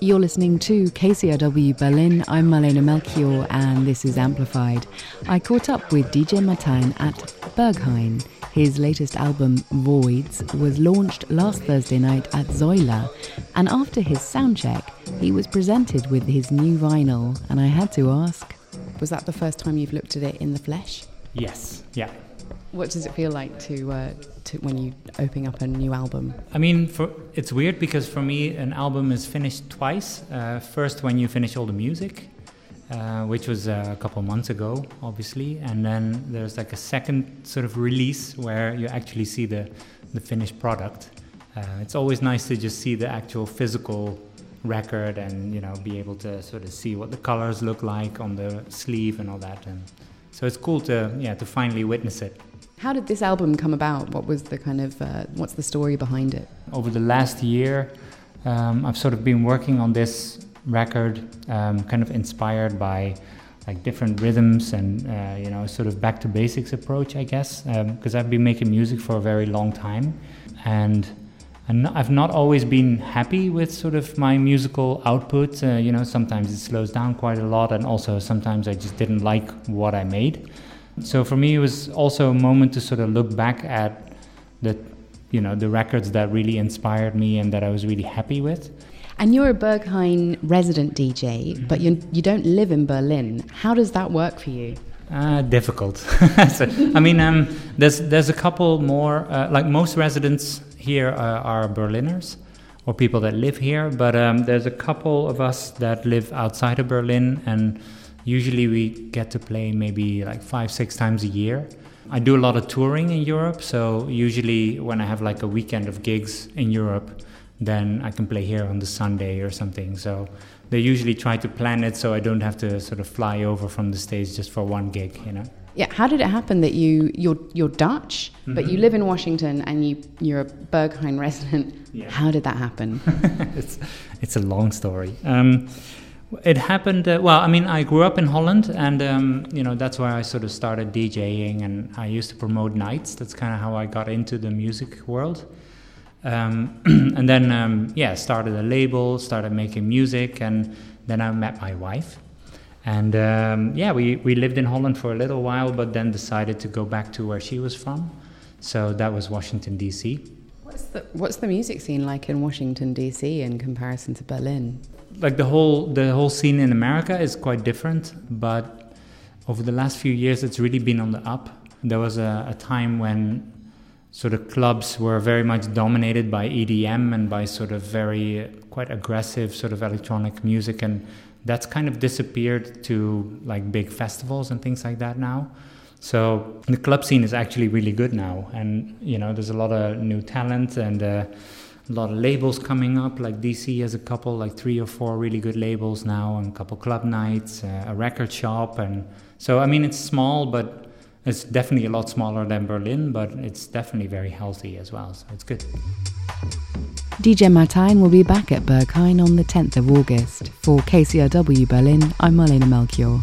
You're listening to KCRW Berlin. I'm Marlene Melchior, and this is Amplified. I caught up with DJ Martyn at Berghain. His latest album, Voids, was launched last Thursday night at Säule, and after his soundcheck, he was presented with his new vinyl, and I had to ask Was that the first time you've looked at it in the flesh? Yes, yeah. What does it feel like to, uh, to when you opening up a new album? I mean, for, it's weird because for me, an album is finished twice. Uh, first, when you finish all the music, uh, which was uh, a couple months ago, obviously, and then there's like a second sort of release where you actually see the the finished product. Uh, it's always nice to just see the actual physical record and you know be able to sort of see what the colors look like on the sleeve and all that and so it's cool to yeah to finally witness it how did this album come about? What was the kind of uh, what's the story behind it? Over the last year, um, I've sort of been working on this record, um, kind of inspired by like different rhythms and uh, you know sort of back to basics approach, I guess, because um, I've been making music for a very long time, and And I've not always been happy with sort of my musical output. Uh, you know, sometimes it slows down quite a lot, and also sometimes I just didn't like what I made. So for me, it was also a moment to sort of look back at the, you know, the records that really inspired me and that I was really happy with. And you're a Berghain resident DJ, mm-hmm. but you you don't live in Berlin. How does that work for you? Uh, difficult. so, I mean, um, there's there's a couple more. Uh, like most residents here uh, are Berliners or people that live here, but um, there's a couple of us that live outside of Berlin and Usually we get to play maybe like five, six times a year. I do a lot of touring in Europe, so usually when I have like a weekend of gigs in Europe, then I can play here on the Sunday or something. So they usually try to plan it so I don't have to sort of fly over from the States just for one gig, you know. Yeah, how did it happen that you you're you're Dutch, mm-hmm. but you live in Washington and you you're a Berghain resident? Yeah. How did that happen? it's it's a long story. Um, it happened. Uh, well, I mean, I grew up in Holland, and um, you know that's where I sort of started DJing, and I used to promote nights. That's kind of how I got into the music world. Um, and then, um, yeah, started a label, started making music, and then I met my wife. And um, yeah, we, we lived in Holland for a little while, but then decided to go back to where she was from. So that was Washington, D.C. What's the, what's the music scene like in Washington, D.C. in comparison to Berlin? Like the whole the whole scene in America is quite different, but over the last few years, it's really been on the up. There was a, a time when sort of clubs were very much dominated by EDM and by sort of very quite aggressive sort of electronic music, and that's kind of disappeared to like big festivals and things like that now. So the club scene is actually really good now, and you know there's a lot of new talent and. Uh, a lot of labels coming up. Like DC has a couple, like three or four really good labels now, and a couple club nights, uh, a record shop, and so I mean it's small, but it's definitely a lot smaller than Berlin, but it's definitely very healthy as well. So it's good. DJ Martyn will be back at Berghain on the 10th of August. For KCRW Berlin, I'm Marlene Melchior.